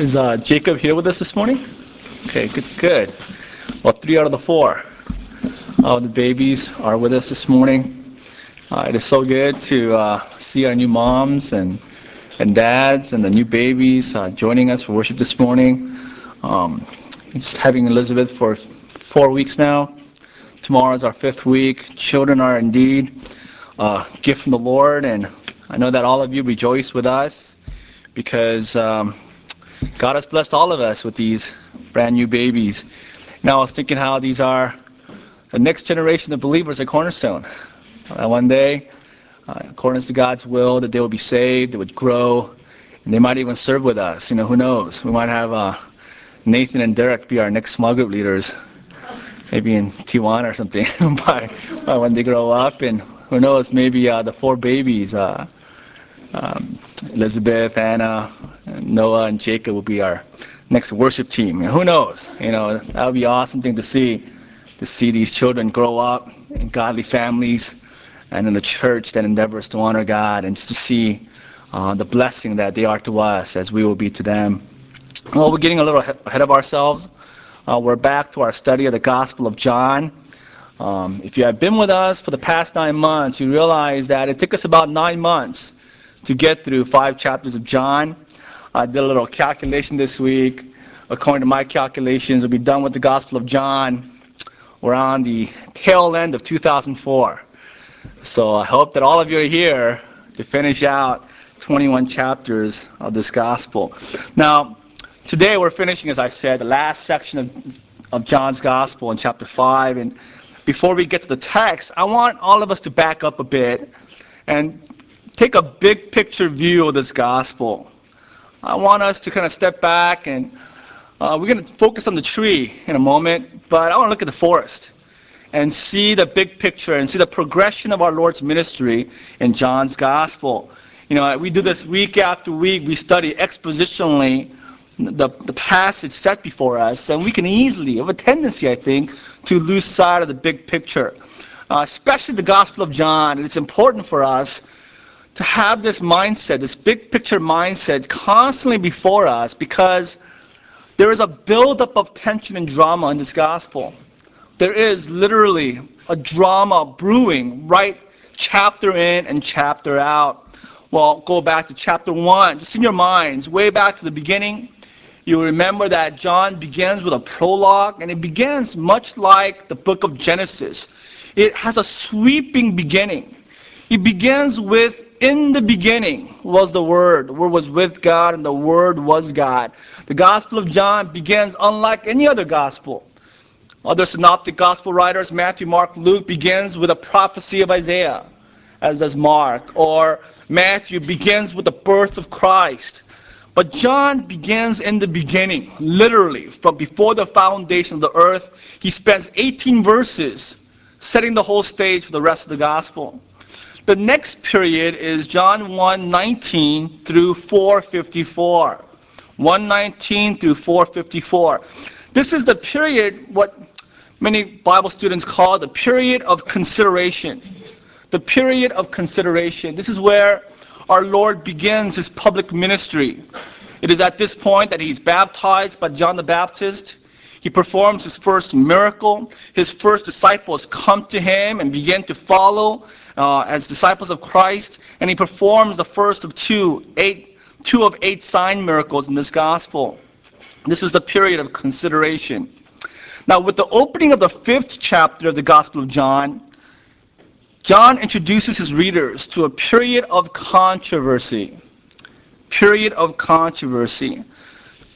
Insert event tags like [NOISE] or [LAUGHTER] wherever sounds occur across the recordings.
Is uh, Jacob here with us this morning? Okay, good, good. Well, three out of the four of the babies are with us this morning. Uh, it is so good to uh, see our new moms and, and dads and the new babies uh, joining us for worship this morning. Um, just having Elizabeth for four weeks now. Tomorrow is our fifth week. Children are indeed a gift from the Lord, and I know that all of you rejoice with us because um, God has blessed all of us with these brand new babies. Now, I was thinking how these are the next generation of believers at Cornerstone. Uh, one day, uh, according to God's will, that they would be saved, they would grow, and they might even serve with us. You know, who knows? We might have uh, Nathan and Derek be our next small group leaders, maybe in Tijuana or something, [LAUGHS] by, by, when they grow up. And who knows, maybe uh, the four babies, uh, um, Elizabeth, Anna, Noah, and Jacob will be our next worship team. Who knows? You know, that would be an awesome thing to see, to see these children grow up in godly families and in a church that endeavors to honor God and just to see uh, the blessing that they are to us as we will be to them. Well, we're getting a little ahead of ourselves. Uh, we're back to our study of the Gospel of John. Um, if you have been with us for the past nine months, you realize that it took us about nine months to get through five chapters of John. I did a little calculation this week. According to my calculations, we'll be done with the Gospel of John. We're on the tail end of 2004. So I hope that all of you are here to finish out 21 chapters of this Gospel. Now, today we're finishing, as I said, the last section of, of John's Gospel in chapter 5. And before we get to the text, I want all of us to back up a bit and take a big picture view of this gospel. I want us to kind of step back and uh, we're going to focus on the tree in a moment, but I want to look at the forest and see the big picture and see the progression of our Lord's ministry in John's gospel. You know, we do this week after week. We study expositionally the, the passage set before us, and we can easily, have a tendency, I think, to lose sight of the big picture, uh, especially the Gospel of John. And it's important for us to have this mindset, this big picture mindset, constantly before us because there is a buildup of tension and drama in this gospel. There is literally a drama brewing right chapter in and chapter out. Well, go back to chapter 1, just in your minds, way back to the beginning. You remember that John begins with a prologue, and it begins much like the book of Genesis. It has a sweeping beginning. It begins with in the beginning was the Word. The Word was with God, and the Word was God. The Gospel of John begins unlike any other Gospel. Other synoptic Gospel writers, Matthew, Mark, Luke, begins with a prophecy of Isaiah, as does Mark. Or Matthew begins with the birth of Christ. But John begins in the beginning, literally, from before the foundation of the earth. He spends 18 verses setting the whole stage for the rest of the Gospel. The next period is John 1 19 through 454. 119 through 454. This is the period, what many Bible students call the period of consideration. The period of consideration. This is where our Lord begins his public ministry. It is at this point that he's baptized by John the Baptist. He performs his first miracle. His first disciples come to him and begin to follow uh, as disciples of Christ, and he performs the first of two, eight, two of eight sign miracles in this gospel. This is the period of consideration. Now, with the opening of the fifth chapter of the Gospel of John, John introduces his readers to a period of controversy. Period of controversy.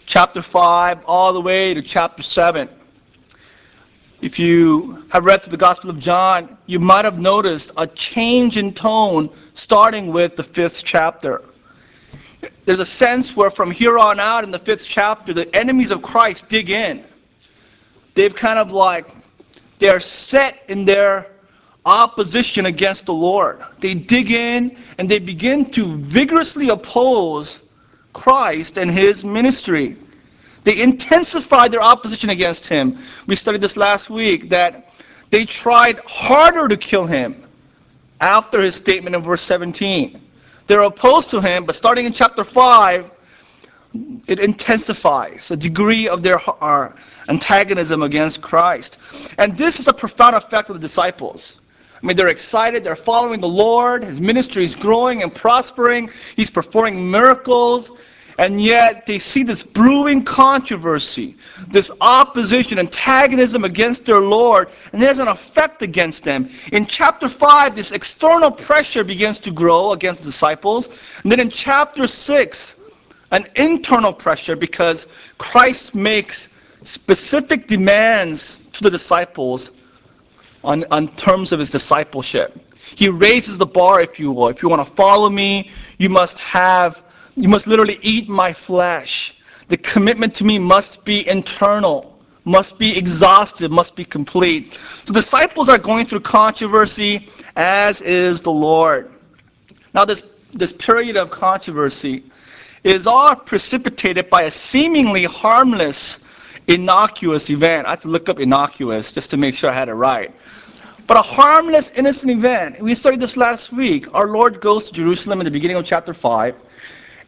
Chapter 5 all the way to chapter 7. If you have read through the Gospel of John, you might have noticed a change in tone starting with the fifth chapter. There's a sense where from here on out in the fifth chapter, the enemies of Christ dig in. They've kind of like, they're set in their opposition against the Lord. They dig in and they begin to vigorously oppose Christ and his ministry. They intensified their opposition against him. We studied this last week that they tried harder to kill him after his statement in verse 17. They're opposed to him, but starting in chapter 5, it intensifies the degree of their uh, antagonism against Christ. And this is a profound effect of the disciples. I mean, they're excited, they're following the Lord, his ministry is growing and prospering, he's performing miracles, and yet they see this brewing controversy, this opposition, antagonism against their Lord, and there's an effect against them. In chapter 5, this external pressure begins to grow against the disciples. And then in chapter 6, an internal pressure because Christ makes specific demands to the disciples on, on terms of his discipleship. He raises the bar, if you will. If you want to follow me, you must have you must literally eat my flesh. The commitment to me must be internal, must be exhaustive, must be complete. So disciples are going through controversy, as is the Lord. Now, this, this period of controversy is all precipitated by a seemingly harmless, innocuous event. I had to look up innocuous just to make sure I had it right. But a harmless, innocent event. We studied this last week. Our Lord goes to Jerusalem in the beginning of chapter 5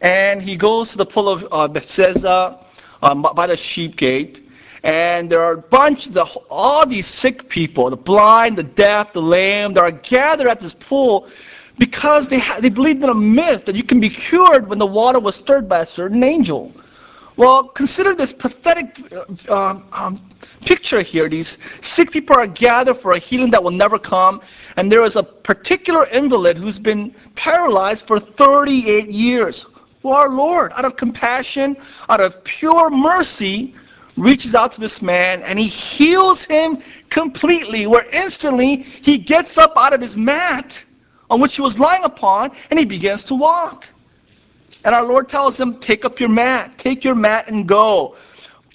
and he goes to the pool of uh, Bethesda um, by the sheep gate. And there are a bunch of all these sick people, the blind, the deaf, the lame, that are gathered at this pool because they, ha- they believed in a myth that you can be cured when the water was stirred by a certain angel. Well, consider this pathetic uh, um, picture here. These sick people are gathered for a healing that will never come. And there is a particular invalid who's been paralyzed for 38 years our Lord, out of compassion, out of pure mercy, reaches out to this man and he heals him completely, where instantly he gets up out of his mat on which he was lying upon and he begins to walk. And our Lord tells him, Take up your mat, take your mat and go.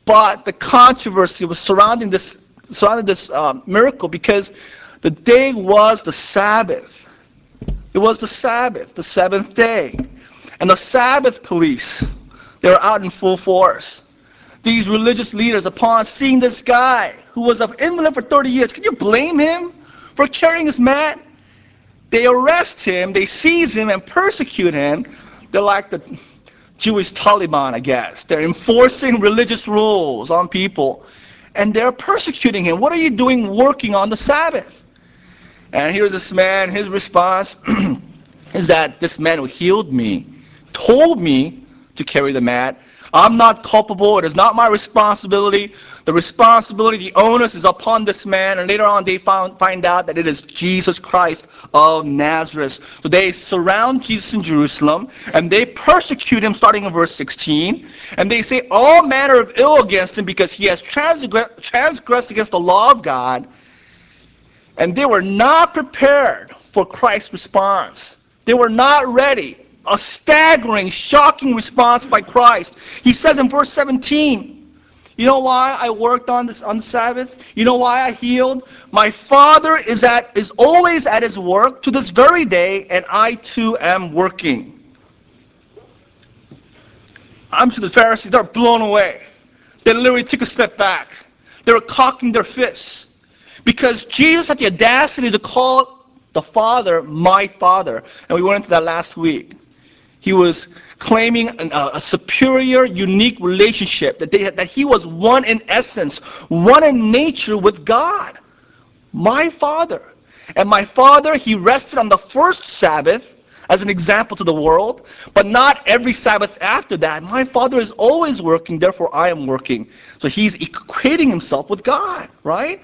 But the controversy was surrounding this, surrounding this um, miracle because the day was the Sabbath. It was the Sabbath, the seventh day. And the Sabbath police, they were out in full force. These religious leaders, upon seeing this guy who was an invalid for 30 years, can you blame him for carrying his mat? They arrest him, they seize him, and persecute him. They're like the Jewish Taliban, I guess. They're enforcing religious rules on people. And they're persecuting him. What are you doing working on the Sabbath? And here's this man, his response [CLEARS THROAT] is that this man who healed me told me to carry the mat. I'm not culpable. It is not my responsibility. The responsibility, the onus is upon this man. And later on, they found, find out that it is Jesus Christ of Nazareth. So they surround Jesus in Jerusalem and they persecute him, starting in verse 16. And they say all manner of ill against him because he has transgressed against the law of God. And they were not prepared for Christ's response. They were not ready a staggering, shocking response by Christ. He says in verse 17, you know why I worked on this on the Sabbath? You know why I healed? My Father is at is always at his work to this very day, and I too am working. I'm sure the Pharisees they're blown away. They literally took a step back. They were cocking their fists. Because Jesus had the audacity to call the Father my Father. And we went into that last week. He was claiming an, uh, a superior, unique relationship, that, they that he was one in essence, one in nature with God. My Father. And my Father, he rested on the first Sabbath as an example to the world, but not every Sabbath after that. My Father is always working, therefore I am working. So he's equating himself with God, right?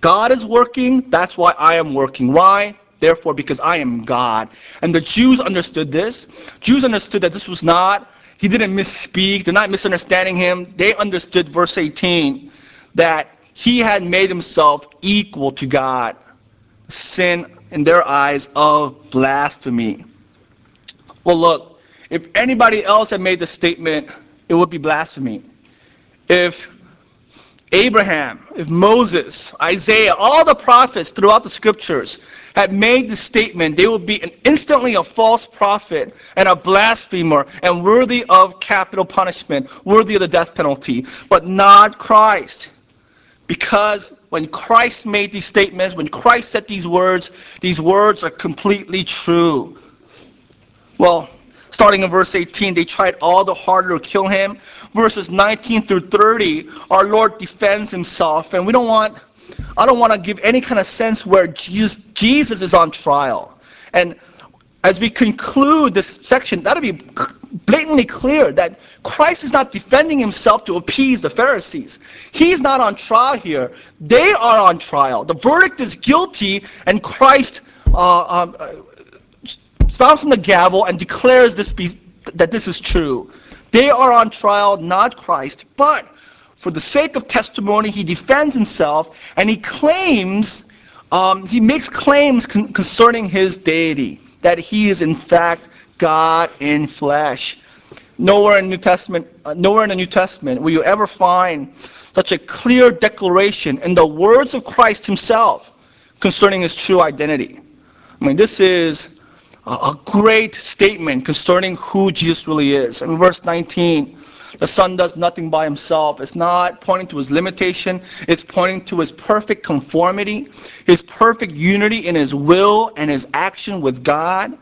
God is working, that's why I am working. Why? Therefore, because I am God. And the Jews understood this. Jews understood that this was not, he didn't misspeak, they're not misunderstanding him. They understood, verse 18, that he had made himself equal to God. Sin in their eyes of blasphemy. Well, look, if anybody else had made the statement, it would be blasphemy. If Abraham, if Moses, Isaiah, all the prophets throughout the scriptures had made the statement, they would be an, instantly a false prophet and a blasphemer and worthy of capital punishment, worthy of the death penalty, but not Christ. Because when Christ made these statements, when Christ said these words, these words are completely true. Well, Starting in verse 18, they tried all the harder to kill him. Verses 19 through 30, our Lord defends himself, and we don't want, I don't want to give any kind of sense where Jesus, Jesus is on trial. And as we conclude this section, that'll be blatantly clear that Christ is not defending himself to appease the Pharisees. He's not on trial here. They are on trial. The verdict is guilty, and Christ uh, um, stomps on the gavel and declares this be, that this is true. They are on trial, not Christ, but for the sake of testimony, he defends himself and he claims, um, he makes claims con- concerning his deity, that he is in fact God in flesh. Nowhere in New Testament, uh, nowhere in the New Testament will you ever find such a clear declaration in the words of Christ himself concerning his true identity. I mean, this is a great statement concerning who Jesus really is. In verse 19, the Son does nothing by himself. It's not pointing to his limitation, it's pointing to his perfect conformity, his perfect unity in his will and his action with God.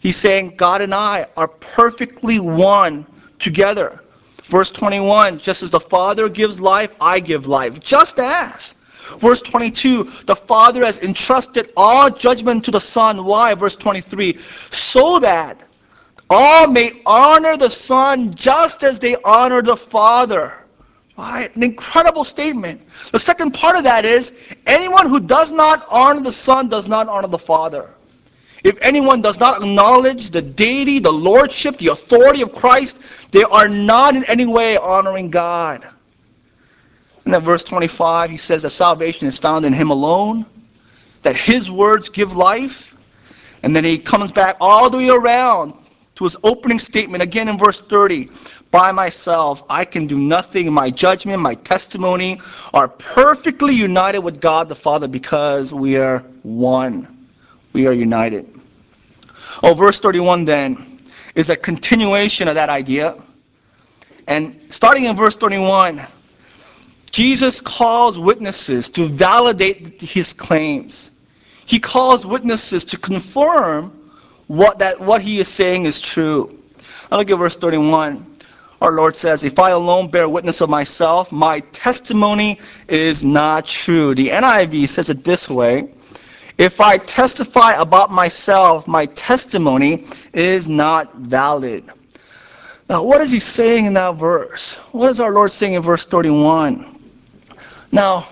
He's saying, God and I are perfectly one together. Verse 21 just as the Father gives life, I give life. Just as. Verse 22, the Father has entrusted all judgment to the Son. Why? Verse 23, so that all may honor the Son just as they honor the Father. Right? An incredible statement. The second part of that is anyone who does not honor the Son does not honor the Father. If anyone does not acknowledge the deity, the lordship, the authority of Christ, they are not in any way honoring God. And then verse 25, he says that salvation is found in him alone, that his words give life. And then he comes back all the way around to his opening statement again in verse 30. By myself, I can do nothing. My judgment, my testimony are perfectly united with God the Father because we are one. We are united. Oh, verse 31 then is a continuation of that idea. And starting in verse 31, Jesus calls witnesses to validate his claims. He calls witnesses to confirm what, that, what he is saying is true. Now look at verse 31. Our Lord says, If I alone bear witness of myself, my testimony is not true. The NIV says it this way If I testify about myself, my testimony is not valid. Now, what is he saying in that verse? What is our Lord saying in verse 31? Now,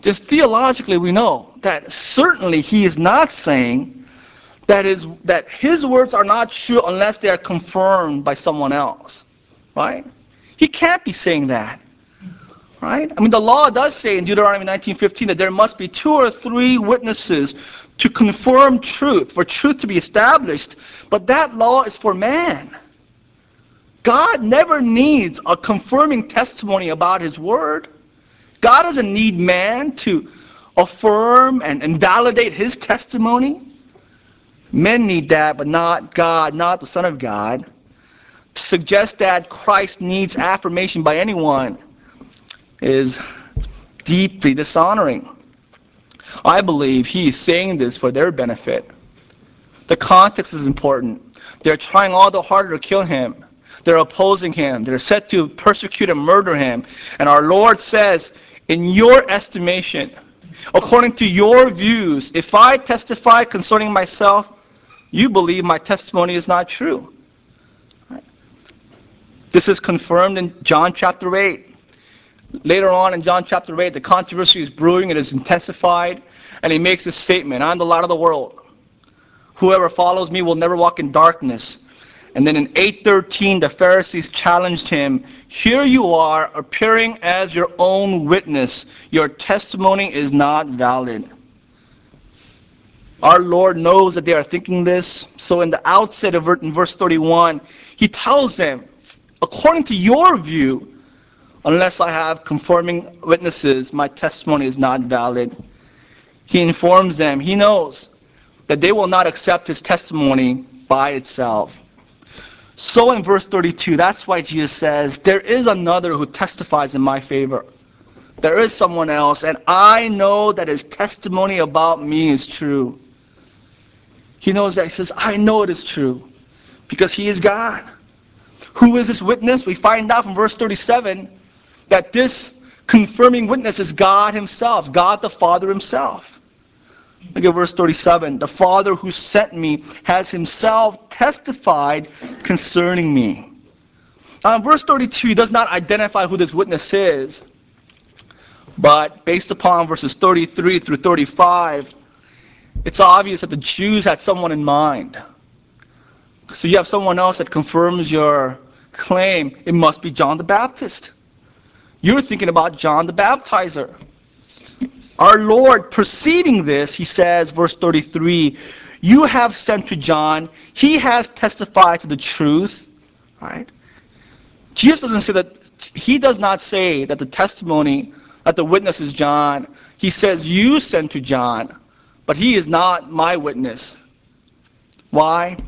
just theologically, we know that certainly he is not saying that his, that his words are not true unless they are confirmed by someone else. Right? He can't be saying that. Right? I mean, the law does say in Deuteronomy 19:15 that there must be two or three witnesses to confirm truth, for truth to be established. But that law is for man. God never needs a confirming testimony about his word. God doesn't need man to affirm and, and validate his testimony. Men need that, but not God, not the Son of God. To suggest that Christ needs affirmation by anyone is deeply dishonoring. I believe he is saying this for their benefit. The context is important. They're trying all the harder to kill him. They're opposing him. They're set to persecute and murder him. And our Lord says, in your estimation, according to your views, if I testify concerning myself, you believe my testimony is not true. This is confirmed in John chapter 8. Later on in John chapter 8, the controversy is brewing, it is intensified, and he makes this statement I'm the light of the world. Whoever follows me will never walk in darkness, and then in 813, the Pharisees challenged him Here you are, appearing as your own witness. Your testimony is not valid. Our Lord knows that they are thinking this. So, in the outset of in verse 31, he tells them, According to your view, unless I have confirming witnesses, my testimony is not valid. He informs them, he knows that they will not accept his testimony by itself. So in verse 32, that's why Jesus says, There is another who testifies in my favor. There is someone else, and I know that his testimony about me is true. He knows that. He says, I know it is true. because he is God. Who is this witness? We find out from verse 37 that this confirming witness is God himself, God the Father himself. Look at verse 37. The Father who sent me has himself testified concerning me. Now, in verse 32, he does not identify who this witness is, but based upon verses 33 through 35, it's obvious that the Jews had someone in mind. So you have someone else that confirms your claim. It must be John the Baptist. You're thinking about John the Baptizer. Our Lord, perceiving this, he says, verse 33, You have sent to John, he has testified to the truth. Right? Jesus doesn't say that, he does not say that the testimony, that the witness is John. He says, You sent to John, but he is not my witness. Why?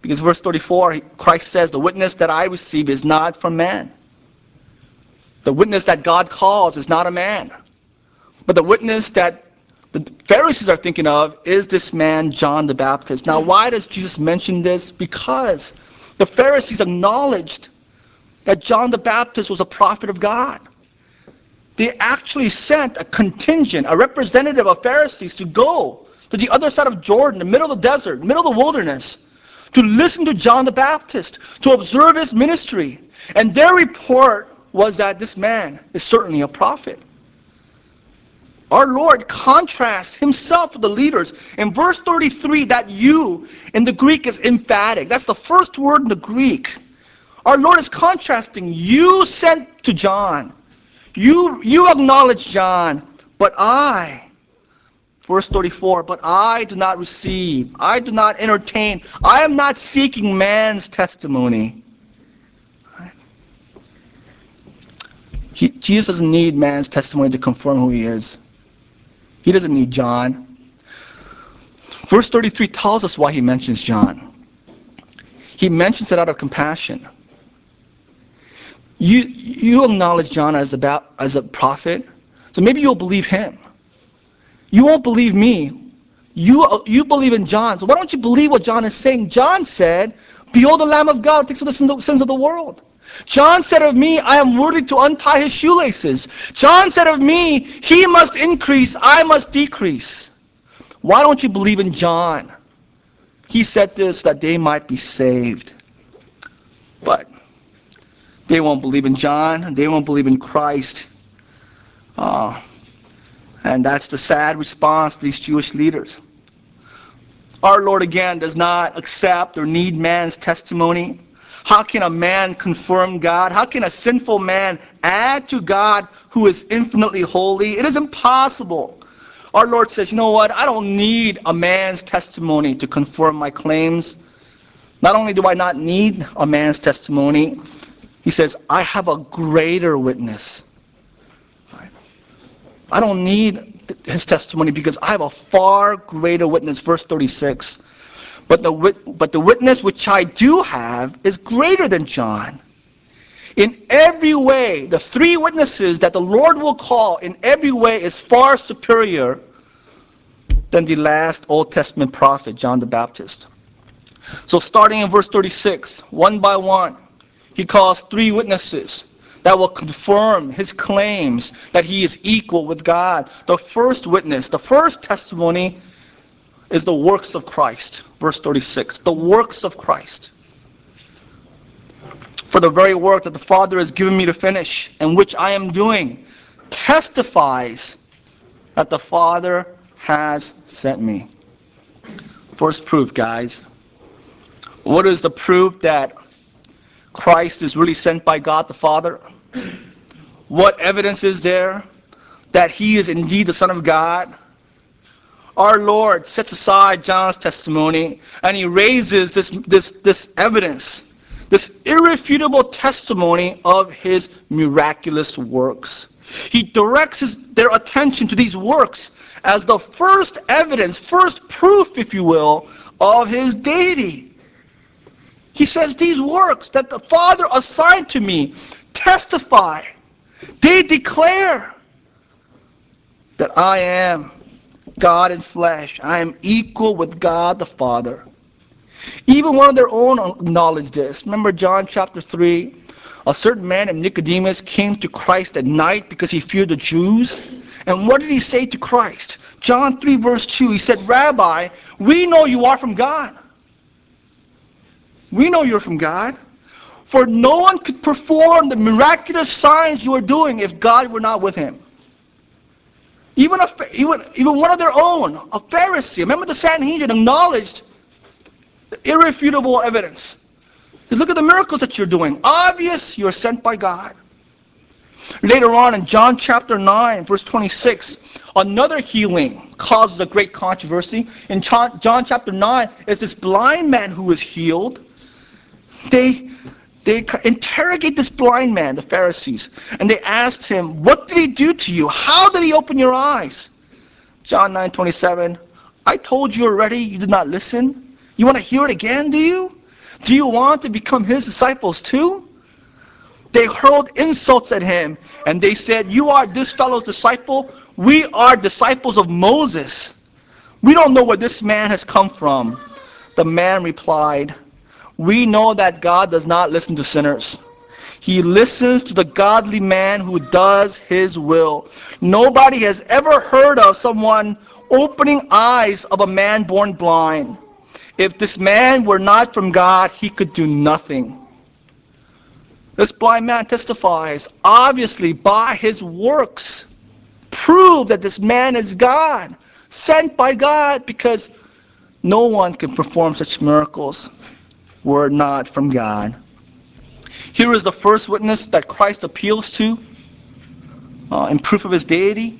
Because verse 34, Christ says, The witness that I receive is not from man. The witness that God calls is not a man. But the witness that the Pharisees are thinking of is this man, John the Baptist. Now, why does Jesus mention this? Because the Pharisees acknowledged that John the Baptist was a prophet of God. They actually sent a contingent, a representative of Pharisees to go to the other side of Jordan, the middle of the desert, middle of the wilderness, to listen to John the Baptist, to observe his ministry. And their report was that this man is certainly a prophet. Our Lord contrasts himself with the leaders. In verse 33, that you in the Greek is emphatic. That's the first word in the Greek. Our Lord is contrasting you sent to John. You, you acknowledge John, but I, verse 34, but I do not receive, I do not entertain, I am not seeking man's testimony. He, Jesus doesn't need man's testimony to confirm who he is. He doesn't need John. Verse 33 tells us why he mentions John. He mentions it out of compassion. You, you acknowledge John as, about, as a prophet, so maybe you'll believe him. You won't believe me. You, you believe in John, so why don't you believe what John is saying? John said, Behold the Lamb of God takes away the sins of the world. John said of me, I am worthy to untie his shoelaces. John said of me, he must increase, I must decrease. Why don't you believe in John? He said this that they might be saved. But they won't believe in John, they won't believe in Christ. Uh, and that's the sad response these Jewish leaders. Our Lord again does not accept or need man's testimony. How can a man confirm God? How can a sinful man add to God who is infinitely holy? It is impossible. Our Lord says, you know what? I don't need a man's testimony to confirm my claims. Not only do I not need a man's testimony, he says, I have a greater witness. I don't need his testimony because I have a far greater witness. Verse 36. But the, but the witness which I do have is greater than John. In every way, the three witnesses that the Lord will call in every way is far superior than the last Old Testament prophet, John the Baptist. So, starting in verse 36, one by one, he calls three witnesses that will confirm his claims that he is equal with God. The first witness, the first testimony is the works of Christ. Verse 36 the works of Christ. For the very work that the Father has given me to finish, and which I am doing, testifies that the Father has sent me. First proof, guys. What is the proof that Christ is really sent by God the Father? What evidence is there that he is indeed the Son of God? Our Lord sets aside John's testimony and he raises this, this, this evidence, this irrefutable testimony of his miraculous works. He directs his, their attention to these works as the first evidence, first proof, if you will, of his deity. He says, These works that the Father assigned to me testify, they declare that I am God in flesh. I am equal with God the Father. Even one of their own acknowledged this. Remember John chapter 3? A certain man named Nicodemus came to Christ at night because he feared the Jews. And what did he say to Christ? John 3, verse 2, he said, Rabbi, we know you are from God. We know you're from God. For no one could perform the miraculous signs you are doing if God were not with him. Even, a, even, even one of their own, a Pharisee, remember the Sanhedrin acknowledged the irrefutable evidence. Look at the miracles that you're doing. Obvious you're sent by God. Later on in John chapter 9, verse 26, another healing causes a great controversy. In John, John chapter 9, it's this blind man who is healed. They they interrogate this blind man, the Pharisees, and they asked him, What did he do to you? How did he open your eyes? John 9 27, I told you already, you did not listen. You want to hear it again, do you? Do you want to become his disciples too? They hurled insults at him, and they said, You are this fellow's disciple. We are disciples of Moses. We don't know where this man has come from. The man replied, we know that God does not listen to sinners. He listens to the godly man who does his will. Nobody has ever heard of someone opening eyes of a man born blind. If this man were not from God, he could do nothing. This blind man testifies, obviously by his works, prove that this man is God, sent by God, because no one can perform such miracles were not from God. Here is the first witness that Christ appeals to uh, in proof of his deity.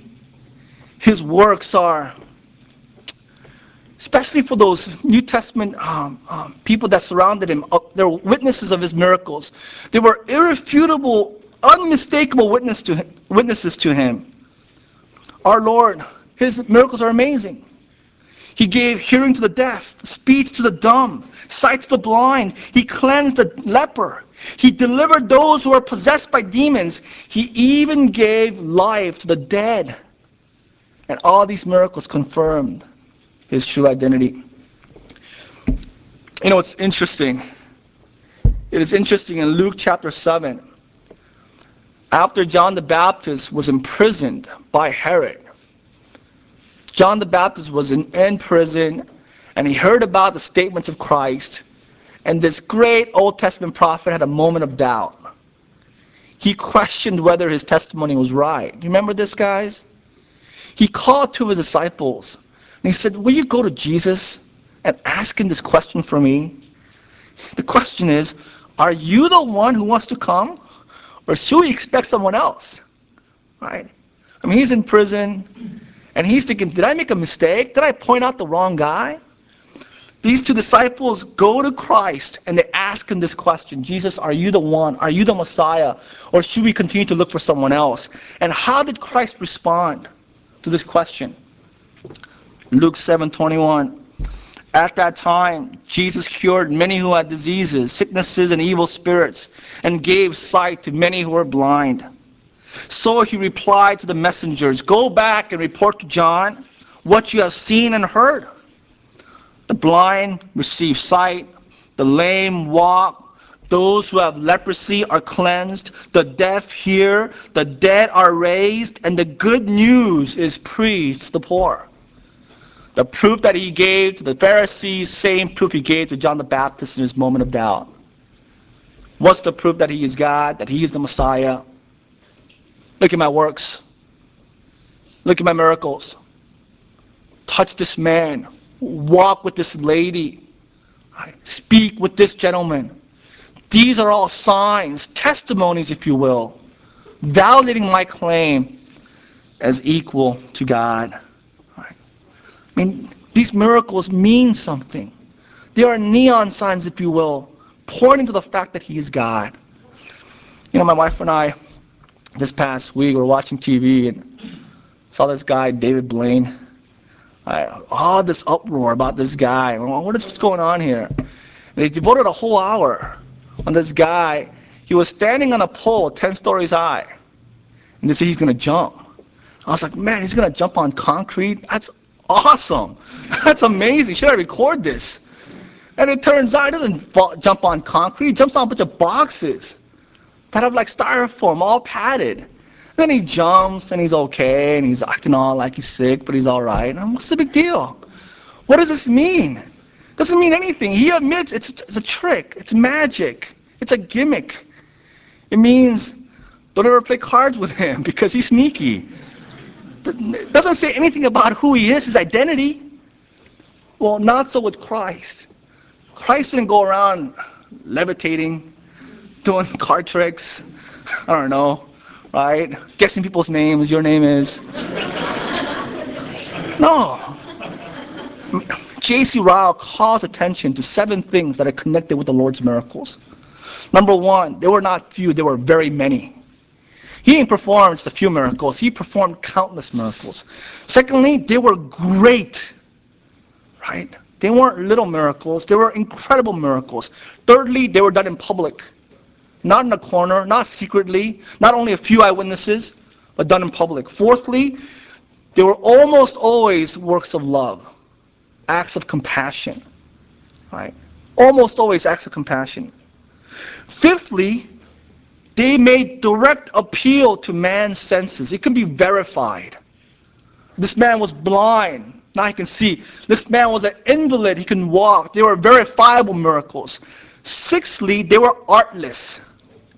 His works are, especially for those New Testament um, um, people that surrounded him, uh, they're witnesses of his miracles. They were irrefutable, unmistakable witness to him, witnesses to him. Our Lord, his miracles are amazing. He gave hearing to the deaf, speech to the dumb, sight to the blind. He cleansed the leper. He delivered those who were possessed by demons. He even gave life to the dead. And all these miracles confirmed his true identity. You know, it's interesting. It is interesting in Luke chapter 7. After John the Baptist was imprisoned by Herod, John the Baptist was in, in prison and he heard about the statements of Christ. And this great Old Testament prophet had a moment of doubt. He questioned whether his testimony was right. You remember this, guys? He called two of his disciples and he said, Will you go to Jesus and ask him this question for me? The question is, Are you the one who wants to come? Or should we expect someone else? Right? I mean, he's in prison. And he's thinking, did I make a mistake? Did I point out the wrong guy? These two disciples go to Christ and they ask him this question Jesus, are you the one? Are you the Messiah? Or should we continue to look for someone else? And how did Christ respond to this question? Luke 7 21. At that time, Jesus cured many who had diseases, sicknesses, and evil spirits, and gave sight to many who were blind. So he replied to the messengers, Go back and report to John what you have seen and heard. The blind receive sight, the lame walk, those who have leprosy are cleansed, the deaf hear, the dead are raised, and the good news is preached to the poor. The proof that he gave to the Pharisees, same proof he gave to John the Baptist in his moment of doubt. What's the proof that he is God, that he is the Messiah? Look at my works. Look at my miracles. Touch this man. Walk with this lady. Speak with this gentleman. These are all signs, testimonies, if you will, validating my claim as equal to God. I mean, these miracles mean something. They are neon signs, if you will, pointing to the fact that He is God. You know, my wife and I, this past week, we were watching TV and saw this guy, David Blaine. I, all this uproar about this guy. What is what's going on here? And they devoted a whole hour on this guy. He was standing on a pole 10 stories high. And they said he's going to jump. I was like, man, he's going to jump on concrete? That's awesome. [LAUGHS] That's amazing. Should I record this? And it turns out he doesn't jump on concrete, he jumps on a bunch of boxes that have like styrofoam, all padded. Then he jumps and he's okay and he's acting all like he's sick, but he's all right. And what's the big deal? What does this mean? Doesn't mean anything. He admits it's, it's a trick, it's magic, it's a gimmick. It means don't ever play cards with him [LAUGHS] because he's sneaky. It doesn't say anything about who he is, his identity. Well, not so with Christ. Christ didn't go around levitating, doing card tricks. I don't know, right? Guessing people's names, your name is. no. J.C. Ryle calls attention to seven things that are connected with the Lord's miracles. Number one, they were not few, they were very many. He didn't perform just a few miracles, he performed countless miracles. Secondly, they were great, right? They weren't little miracles, they were incredible miracles. Thirdly, they were done in public, not in a corner, not secretly, not only a few eyewitnesses, but done in public. Fourthly, they were almost always works of love, acts of compassion, right? Almost always acts of compassion. Fifthly, they made direct appeal to man's senses. It can be verified. This man was blind. Now he can see. This man was an invalid. He can walk. They were verifiable miracles. Sixthly, they were artless,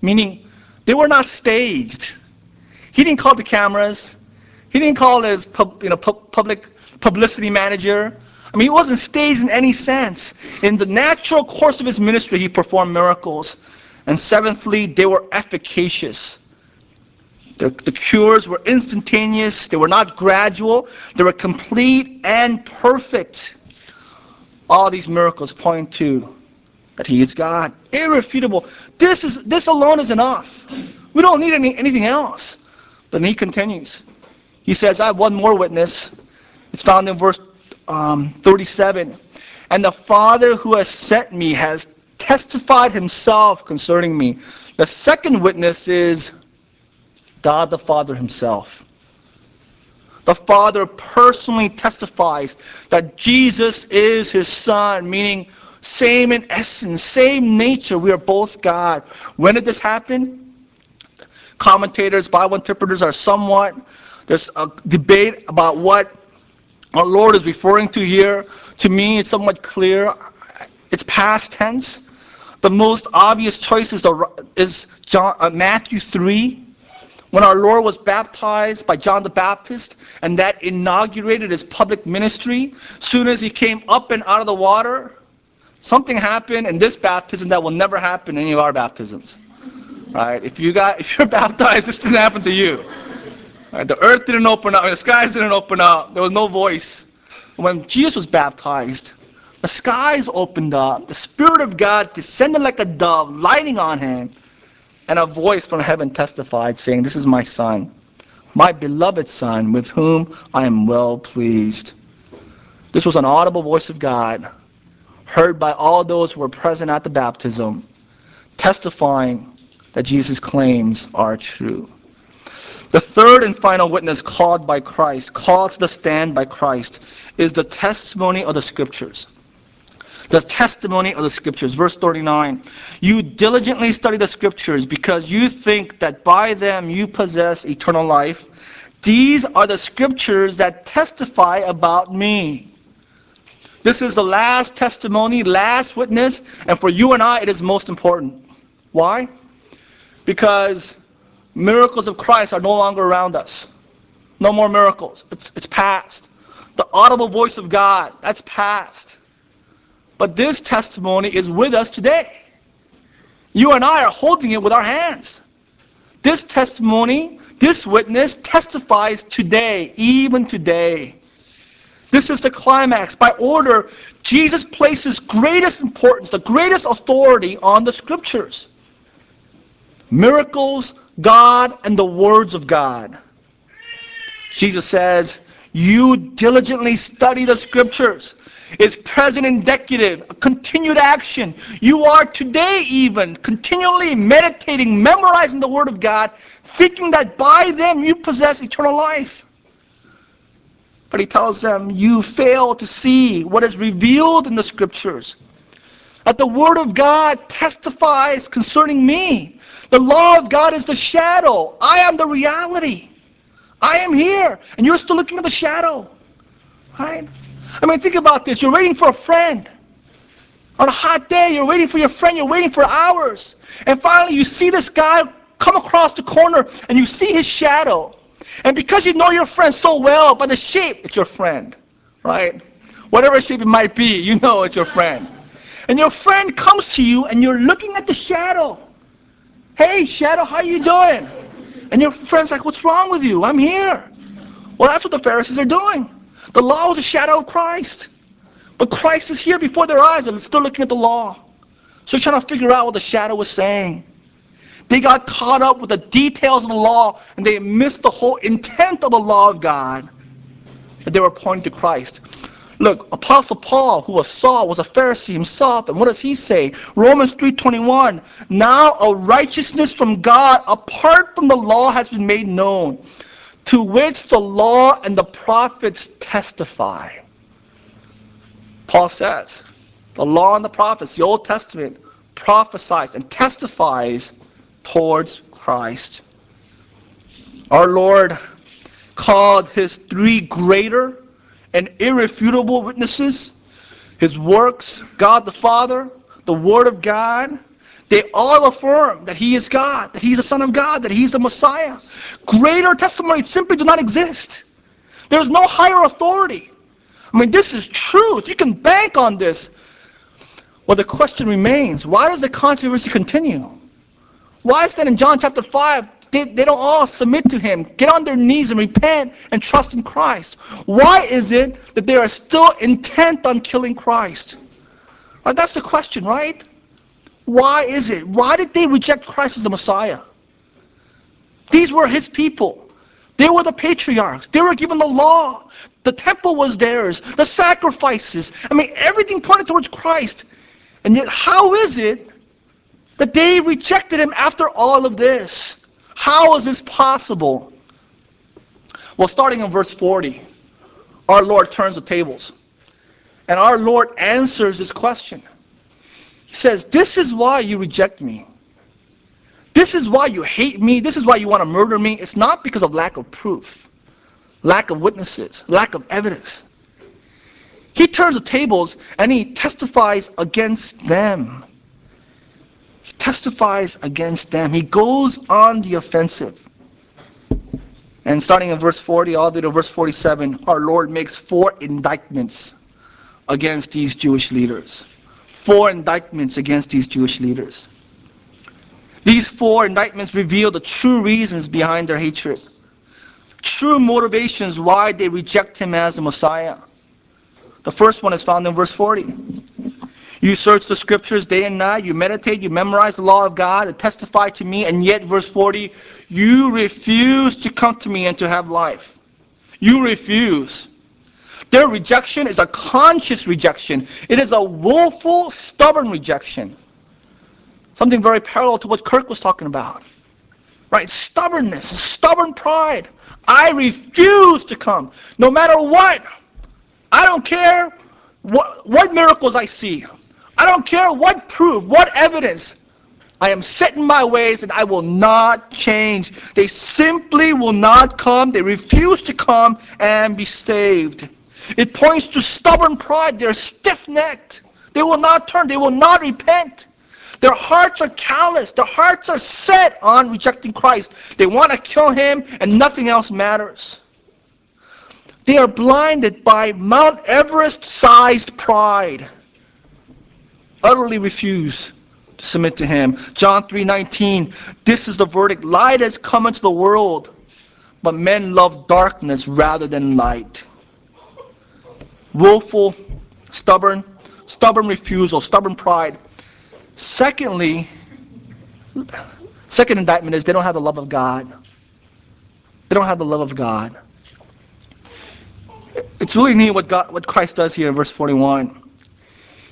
meaning they were not staged. He didn't call the cameras. He didn't call his pub, you know, public publicity manager. I mean, he wasn't staged in any sense. In the natural course of his ministry, he performed miracles. And seventhly, they were efficacious. The, the, cures were instantaneous, they were not gradual, they were complete and perfect. All these miracles point to that He is God, irrefutable. This, is, this alone is enough. We don't need any, anything else. But He continues. He says, I have one more witness. It's found in verse um, 37. And the Father who has sent me has testified himself concerning me. The second witness is God the Father himself. The Father personally testifies that Jesus is his Son, meaning same in essence, same nature. We are both God. When did this happen? Commentators, Bible interpreters are somewhat, there's a debate about what our Lord is referring to here. To me, it's somewhat clear. It's past tense. The most obvious choice is, the, is John, uh, Matthew 3, when our Lord was baptized by John the Baptist, and that inaugurated his public ministry. Soon as he came up and out of the water, something happened in this baptism that will never happen in any of our baptisms. Right? If you got, [LAUGHS] if you're baptized, this didn't happen to you. Right? The earth didn't open up, the skies didn't open up. There was no voice. When Jesus was baptized, the skies opened up. The Spirit of God descended like a dove, lighting on him. And a voice from heaven testified, saying, This is my Son, my beloved Son, with whom I am well pleased. This was an audible voice of God, heard by all those who were present at the baptism, testifying that Jesus' claims are true. The third and final witness called by Christ, called to the stand by Christ, is the testimony of the Scriptures the testimony of the scriptures. Verse 39 You diligently study the scriptures because you think that by them you possess eternal life. These are the scriptures that testify about me. This is the last testimony, last witness, and for you and I, it is most important. Why? Because miracles of Christ are no longer around us. No more miracles. It's, it's past. The audible voice of God, that's past. But this testimony is with us today. You and I are holding it with our hands. This testimony, this witness testifies today, even today. This is the climax. By order, Jesus places greatest importance, the greatest authority on the scriptures. Miracles, God, and the words of God. Jesus says, You diligently study the scriptures is present indicative, a continued action. You are today even continually meditating, memorizing the Word of God, thinking that by them you possess eternal life. But he tells them, you fail to see what is revealed in the Scriptures. that the Word of God testifies concerning me. The law of God is the shadow. I am the reality. I am here, and you're still looking at the shadow. Right? I mean, think about this. You're waiting for a friend. On a hot day, you're waiting for your friend, you're waiting for hours. And finally, you see this guy come across the corner and you see his shadow. And because you know your friend so well by the shape, it's your friend, right? Whatever shape it might be, you know it's your friend. And your friend comes to you and you're looking at the shadow. Hey, shadow, how you doing? And your friend's like, what's wrong with you? I'm here. Well, that's what the Pharisees are doing. The law is a shadow of Christ. But Christ is here before their eyes and they're still looking at the law. So they're trying to figure out what the shadow was saying. They got caught up with the details of the law and they missed the whole intent of the law of God. That they were pointing to Christ. Look, Apostle Paul, who was Saul, was a Pharisee himself, and what does he say? Romans 3:21. Now a righteousness from God apart from the law has been made known, to which the law and the prophets testify. Paul says, the law and the prophets, the Old Testament, prophesies and testifies towards Christ. Our Lord called his three greater and irrefutable witnesses, his works, God the Father, the Word of God, they all affirm that he is God, that he's the Son of God, that he's the Messiah. Greater testimonies simply do not exist. There's no higher authority. I mean, this is truth. You can bank on this. Well, the question remains why does the controversy continue? Why is that in John chapter 5, they, they don't all submit to him, get on their knees and repent and trust in Christ? Why is it that they are still intent on killing Christ? Right, that's the question, right? Why is it? Why did they reject Christ as the Messiah? These were his people. They were the patriarchs. They were given the law. The temple was theirs. The sacrifices. I mean, everything pointed towards Christ. And yet, how is it that they rejected him after all of this? How is this possible? Well, starting in verse 40, our Lord turns the tables. And our Lord answers this question. He says, This is why you reject me. This is why you hate me. This is why you want to murder me. It's not because of lack of proof, lack of witnesses, lack of evidence. He turns the tables and he testifies against them. Testifies against them. He goes on the offensive. And starting in verse 40 all the way to verse 47, our Lord makes four indictments against these Jewish leaders. Four indictments against these Jewish leaders. These four indictments reveal the true reasons behind their hatred, true motivations why they reject him as the Messiah. The first one is found in verse 40. You search the scriptures day and night, you meditate, you memorize the law of God, and testify to me, and yet, verse 40, you refuse to come to me and to have life. You refuse. Their rejection is a conscious rejection. It is a willful, stubborn rejection. Something very parallel to what Kirk was talking about. Right? Stubbornness, stubborn pride. I refuse to come. No matter what. I don't care what, what miracles I see. I don't care what proof, what evidence. I am set in my ways and I will not change. They simply will not come. They refuse to come and be saved. It points to stubborn pride. They're stiff necked. They will not turn. They will not repent. Their hearts are callous. Their hearts are set on rejecting Christ. They want to kill him, and nothing else matters. They are blinded by Mount Everest sized pride. Utterly refuse to submit to him. John 3:19 This is the verdict light has come into the world but men love darkness rather than light. Willful, stubborn, stubborn refusal, stubborn pride. Secondly, second indictment is they don't have the love of God. They don't have the love of God. It's really neat what, God, what Christ does here in verse 41.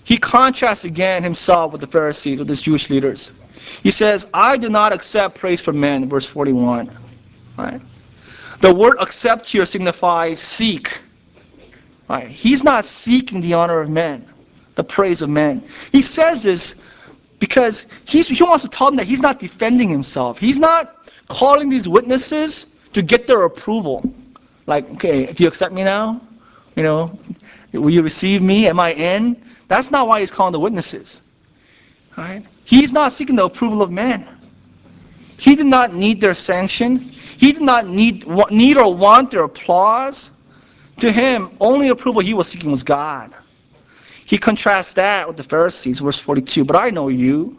He contrasts again himself with the Pharisees, with his Jewish leaders. He says, I do not accept praise from men, verse 41. Right? The word accept here signifies seek. Right? He's not seeking the honor of men. the praise of men. He says this because he wants to tell them that he's not defending himself. He's not calling these witnesses to get their approval. Like, okay, do you accept me now? You know, will you receive me? Am I in? That's not why he's calling the witnesses. Right? He's not seeking the approval of men. He did not need their sanction. He did not need, need or want their applause. To him, only approval he was seeking was God. He contrasts that with the Pharisees, verse 42. But I know you.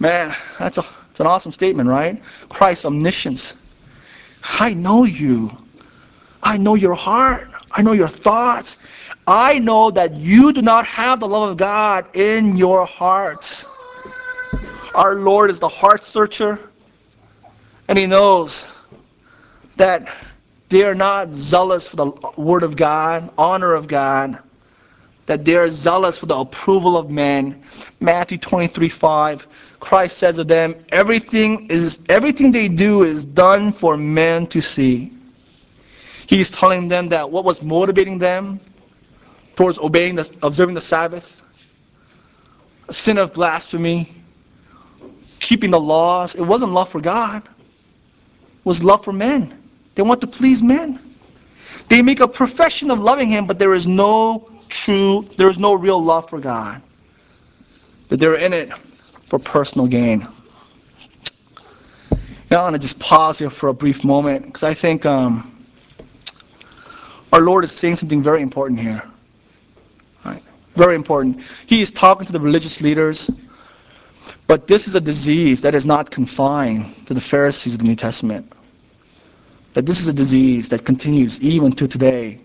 Man, that's, a, that's an awesome statement, right? Christ's omniscience. I know you. I know your heart. I know your thoughts. I know that you do not have the love of God in your hearts. Our Lord is the heart searcher, and He knows that they are not zealous for the Word of God, honor of God, that they are zealous for the approval of men. Matthew 23 5, Christ says of them, everything, is, everything they do is done for men to see. He's telling them that what was motivating them towards obeying the, observing the Sabbath, a sin of blasphemy, keeping the laws, it wasn't love for God. It was love for men. They want to please men. They make a profession of loving him, but there is no true, there is no real love for God. That they're in it for personal gain. Now I want to just pause here for a brief moment because I think um, our Lord is saying something very important here. Very important. He is talking to the religious leaders, but this is a disease that is not confined to the Pharisees of the New Testament. That this is a disease that continues even to today,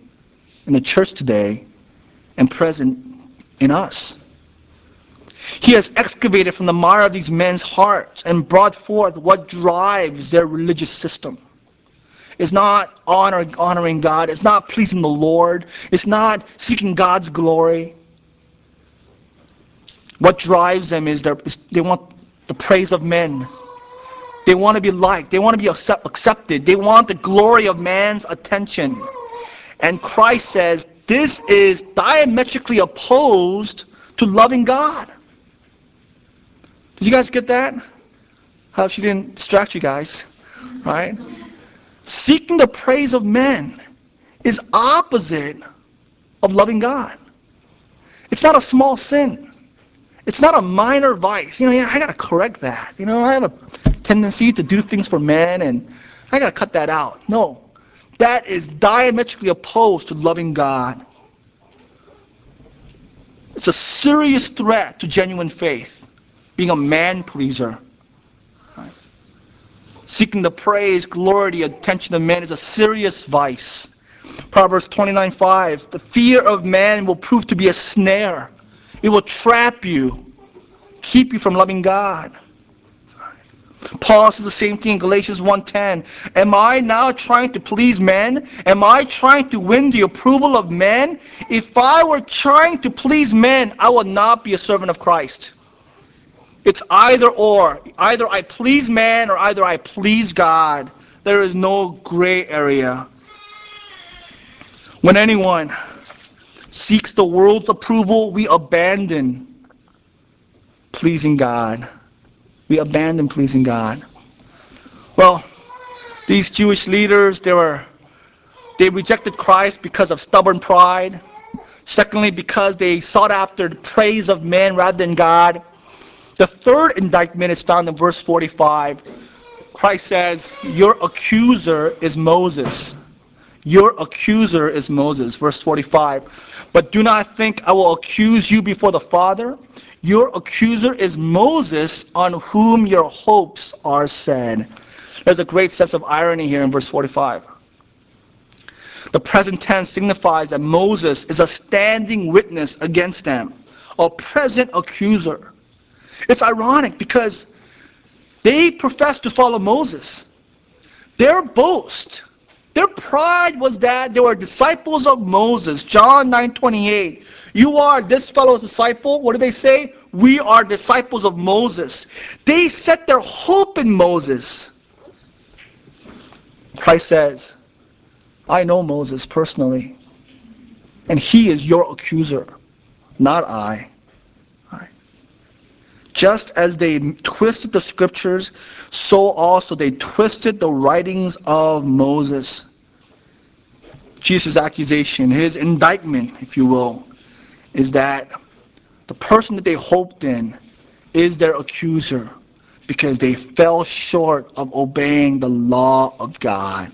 in the church today, and present in us. He has excavated from the mire of these men's hearts and brought forth what drives their religious system. It's not honor, honoring God. It's not pleasing the Lord. It's not seeking God's glory. What drives them is, they want the praise of men. They want to be liked. They want to be accept, accepted. They want the glory of man's attention. And Christ says this is diametrically opposed to loving God. Did you guys get that? How she didn't distract you guys, right? Seeking the praise of men is opposite of loving God. It's not a small sin. It's not a minor vice. You know, yeah, I got to correct that. You know, I have a tendency to do things for men and I got to cut that out. No. That is diametrically opposed to loving God. It's a serious threat to genuine faith, being a man pleaser. Seeking the praise, glory, the attention of men is a serious vice. Proverbs 29 5. The fear of man will prove to be a snare, it will trap you, keep you from loving God. Paul says the same thing in Galatians 1:10. Am I now trying to please men? Am I trying to win the approval of men? If I were trying to please men, I would not be a servant of Christ. It's either or. Either I please man or either I please God. There is no gray area. When anyone seeks the world's approval, we abandon pleasing God. We abandon pleasing God. Well, these Jewish leaders, they were they rejected Christ because of stubborn pride. Secondly, because they sought after the praise of men rather than God. The third indictment is found in verse 45. Christ says, Your accuser is Moses. Your accuser is Moses. Verse 45. But do not think I will accuse you before the Father. Your accuser is Moses, on whom your hopes are set. There's a great sense of irony here in verse 45. The present tense signifies that Moses is a standing witness against them, a present accuser. It's ironic because they profess to follow Moses. Their boast, their pride was that they were disciples of Moses. John 9 28. You are this fellow's disciple. What do they say? We are disciples of Moses. They set their hope in Moses. Christ says, I know Moses personally, and he is your accuser. not I. Just as they twisted the scriptures, so also they twisted the writings of Moses. Jesus' accusation, his indictment, if you will, is that the person that they hoped in is their accuser because they fell short of obeying the law of God.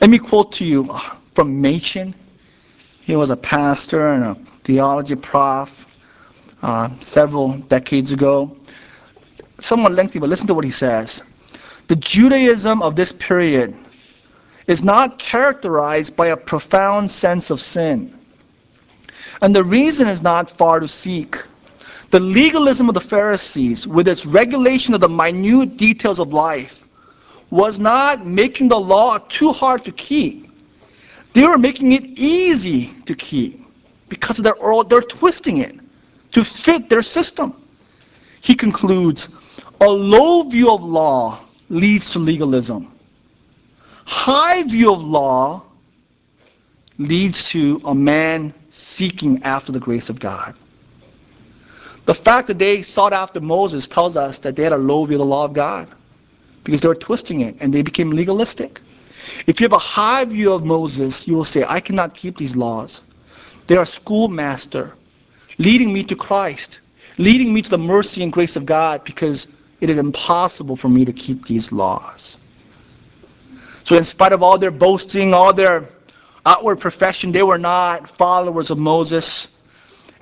Let me quote to you from Machen. He was a pastor and a theology prof uh, several decades ago. Somewhat lengthy, but listen to what he says. The Judaism of this period is not characterized by a profound sense of sin. And the reason is not far to seek. The legalism of the Pharisees, with its regulation of the minute details of life, was not making the law too hard to keep. They were making it easy to keep because they're, they're twisting it to fit their system. He concludes a low view of law leads to legalism. High view of law leads to a man seeking after the grace of God. The fact that they sought after Moses tells us that they had a low view of the law of God because they were twisting it and they became legalistic. If you have a high view of Moses, you will say, I cannot keep these laws. They are a schoolmaster leading me to Christ, leading me to the mercy and grace of God because it is impossible for me to keep these laws. So, in spite of all their boasting, all their outward profession, they were not followers of Moses.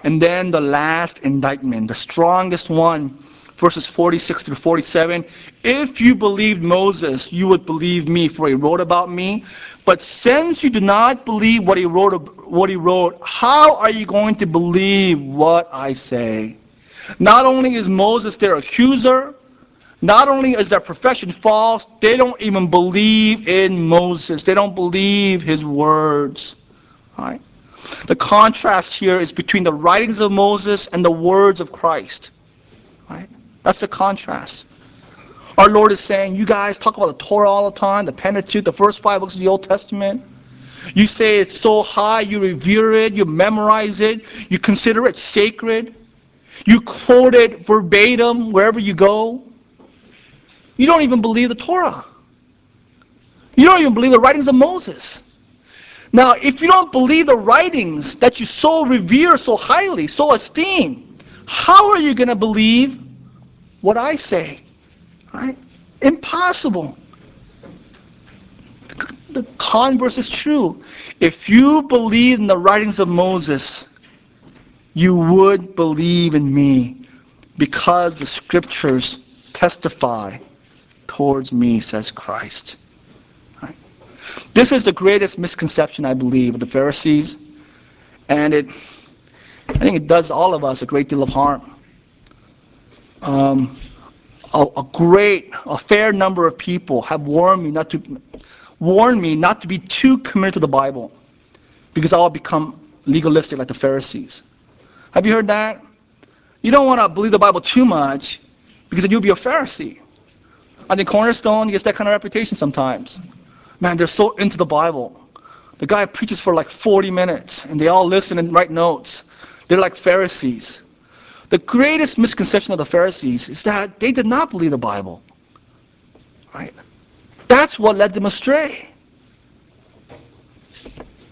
And then the last indictment, the strongest one, verses 46 through 47. If you believed Moses, you would believe me, for he wrote about me. But since you do not believe what he wrote, what he wrote, how are you going to believe what I say? Not only is Moses their accuser, not only is their profession false, they don't even believe in Moses. They don't believe his words. Right? The contrast here is between the writings of Moses and the words of Christ. Right? That's the contrast. Our Lord is saying, you guys talk about the Torah all the time, the Pentateuch, the first five books of the Old Testament. You say it's so high, you revere it, you memorize it, you consider it sacred. You quote it verbatim wherever you go. You don't even believe the Torah. You don't even believe the writings of Moses. Now, if you don't believe the writings that you so revere so highly, so esteem, how are you going to believe what I say. Right? Impossible. The converse is true. If you believe in the writings of Moses, you would believe in me because the scriptures testify towards me, says Christ. Right? This is the greatest misconception, I believe, of the Pharisees, and it, I think it does all of us a great deal of harm um, a, a, great, a fair number of people have warned me not to warn me not to be too committed to the Bible, because I'll become legalistic like the Pharisees. Have you heard that? You don't want to believe the Bible too much, because then you'll be a Pharisee. I think Cornerstone gets that kind of reputation sometimes. Man, they're so into the Bible. The guy preaches for like 40 minutes, and they all listen and write notes. They're like Pharisees. The greatest misconception of the Pharisees is that they did not believe the Bible. Right? That's what led them astray.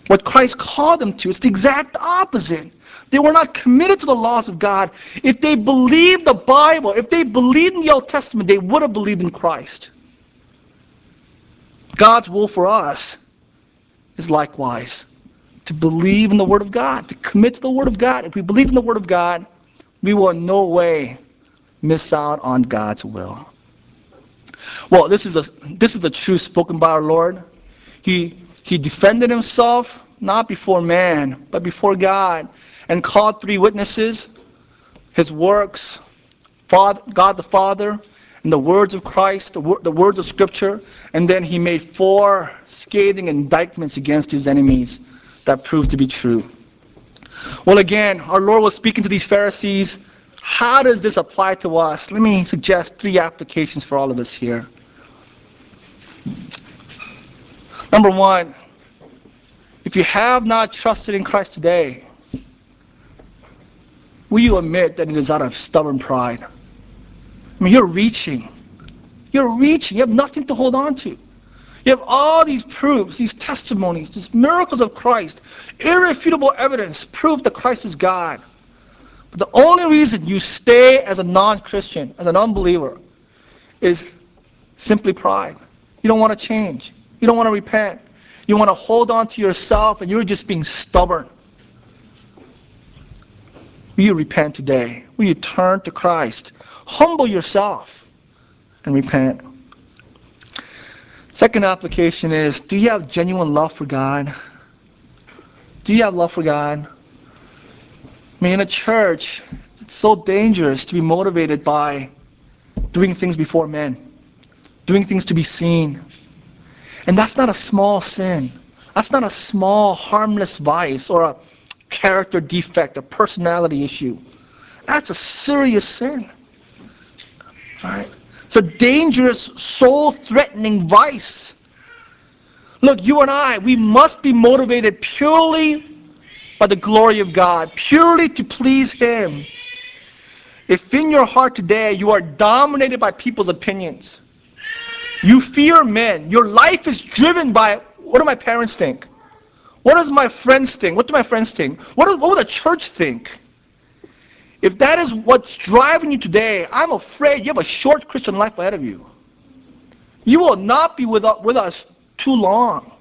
What Christ called them to, it's the exact opposite. They were not committed to the laws of God. If they believed the Bible, if they believed in the Old Testament, they would have believed in Christ. God's will for us is likewise to believe in the Word of God, to commit to the Word of God. If we believe in the Word of God, we will in no way miss out on God's will. Well, this is a this is the truth spoken by our Lord. He he defended himself not before man, but before God, and called three witnesses, his works, Father, God the Father, and the words of Christ, the, the words of Scripture, and then he made four scathing indictments against his enemies that proved to be true. Well, again, our Lord was speaking to these Pharisees. How does this apply to us? Let me suggest three applications for all of us here. Number one, if you have not trusted in Christ today, will you admit that it is out of stubborn pride? I mean, you're reaching. You're reaching. You have nothing to hold on to. You have all these proofs, these testimonies, these miracles of Christ, irrefutable evidence, proof that Christ is God. But the only reason you stay as a non Christian, as an unbeliever, is simply pride. You don't want to change. You don't want to repent. You want to hold on to yourself, and you're just being stubborn. Will you repent today? Will you turn to Christ? Humble yourself and repent. Second application is do you have genuine love for God? Do you have love for God? I mean, in a church, it's so dangerous to be motivated by doing things before men, doing things to be seen. And that's not a small sin. That's not a small, harmless vice or a character defect, a personality issue. That's a serious sin. Right? It's a dangerous, soul threatening vice. Look, you and I, we must be motivated purely by the glory of God, purely to please Him. If in your heart today you are dominated by people's opinions, you fear men, your life is driven by what do my parents think? What does my friends think? What do my friends think? What, does, what will the church think? If that is what's driving you today, I'm afraid you have a short Christian life ahead of you. You will not be with, with us too long.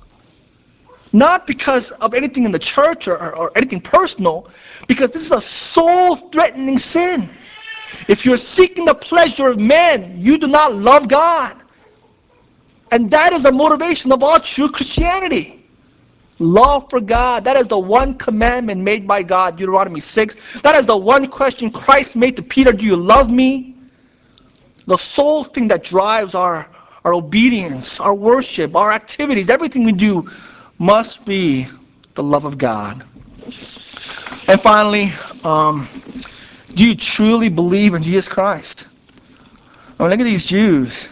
Not because of anything in the church or, or, or anything personal, because this is a soul threatening sin. If you're seeking the pleasure of men, you do not love God. And that is the motivation of all true Christianity. Love for God. That is the one commandment made by God, Deuteronomy 6. That is the one question Christ made to Peter Do you love me? The sole thing that drives our, our obedience, our worship, our activities, everything we do must be the love of God. And finally, um, do you truly believe in Jesus Christ? I mean, look at these Jews.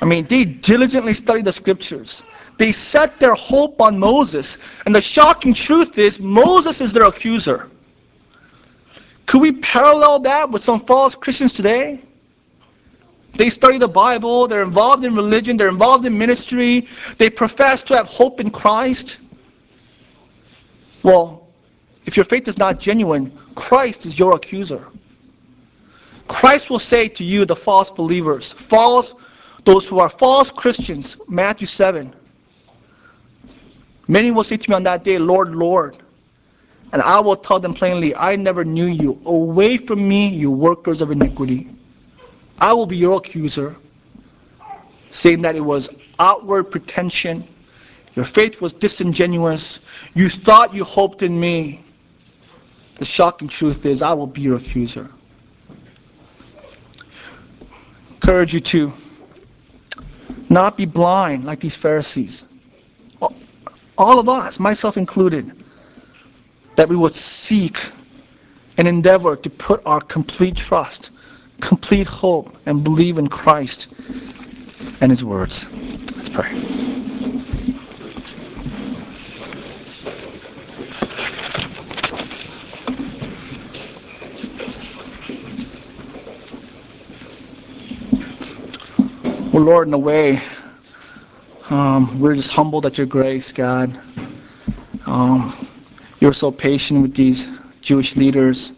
I mean, they diligently study the scriptures. They set their hope on Moses. And the shocking truth is, Moses is their accuser. Could we parallel that with some false Christians today? They study the Bible, they're involved in religion, they're involved in ministry, they profess to have hope in Christ. Well, if your faith is not genuine, Christ is your accuser. Christ will say to you, the false believers, false, those who are false Christians, Matthew 7, Many will say to me on that day, Lord, Lord. And I will tell them plainly, I never knew you. Away from me, you workers of iniquity. I will be your accuser, saying that it was outward pretension. Your faith was disingenuous. You thought you hoped in me. The shocking truth is, I will be your accuser. Encourage you to not be blind like these Pharisees all of us, myself included, that we would seek and endeavor to put our complete trust, complete hope, and believe in Christ and His words. Let's pray. Well, Lord, in a way, um, we're just humbled at your grace, God. Um, you were so patient with these Jewish leaders,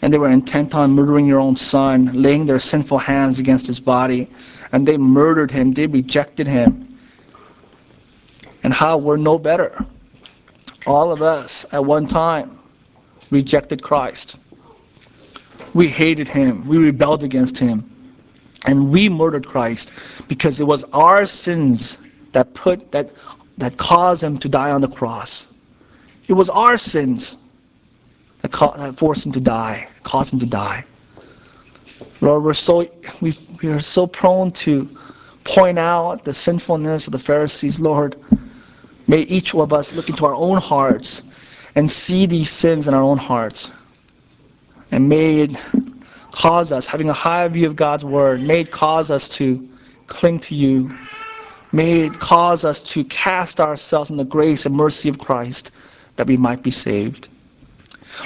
and they were intent on murdering your own son, laying their sinful hands against his body, and they murdered him, they rejected him. And how we're no better. All of us at one time rejected Christ. We hated him, we rebelled against him, and we murdered Christ because it was our sins that put that that caused him to die on the cross. It was our sins that, that forced him to die, caused him to die. Lord, we're so we, we are so prone to point out the sinfulness of the Pharisees, Lord. May each of us look into our own hearts and see these sins in our own hearts. And may it cause us, having a high view of God's word, may it cause us to cling to you May it cause us to cast ourselves in the grace and mercy of Christ that we might be saved.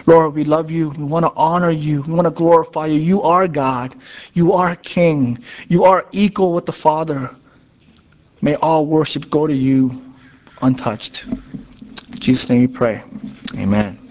Lord, we love you. We want to honor you. We want to glorify you. You are God. You are King. You are equal with the Father. May all worship go to you untouched. In Jesus' name we pray. Amen.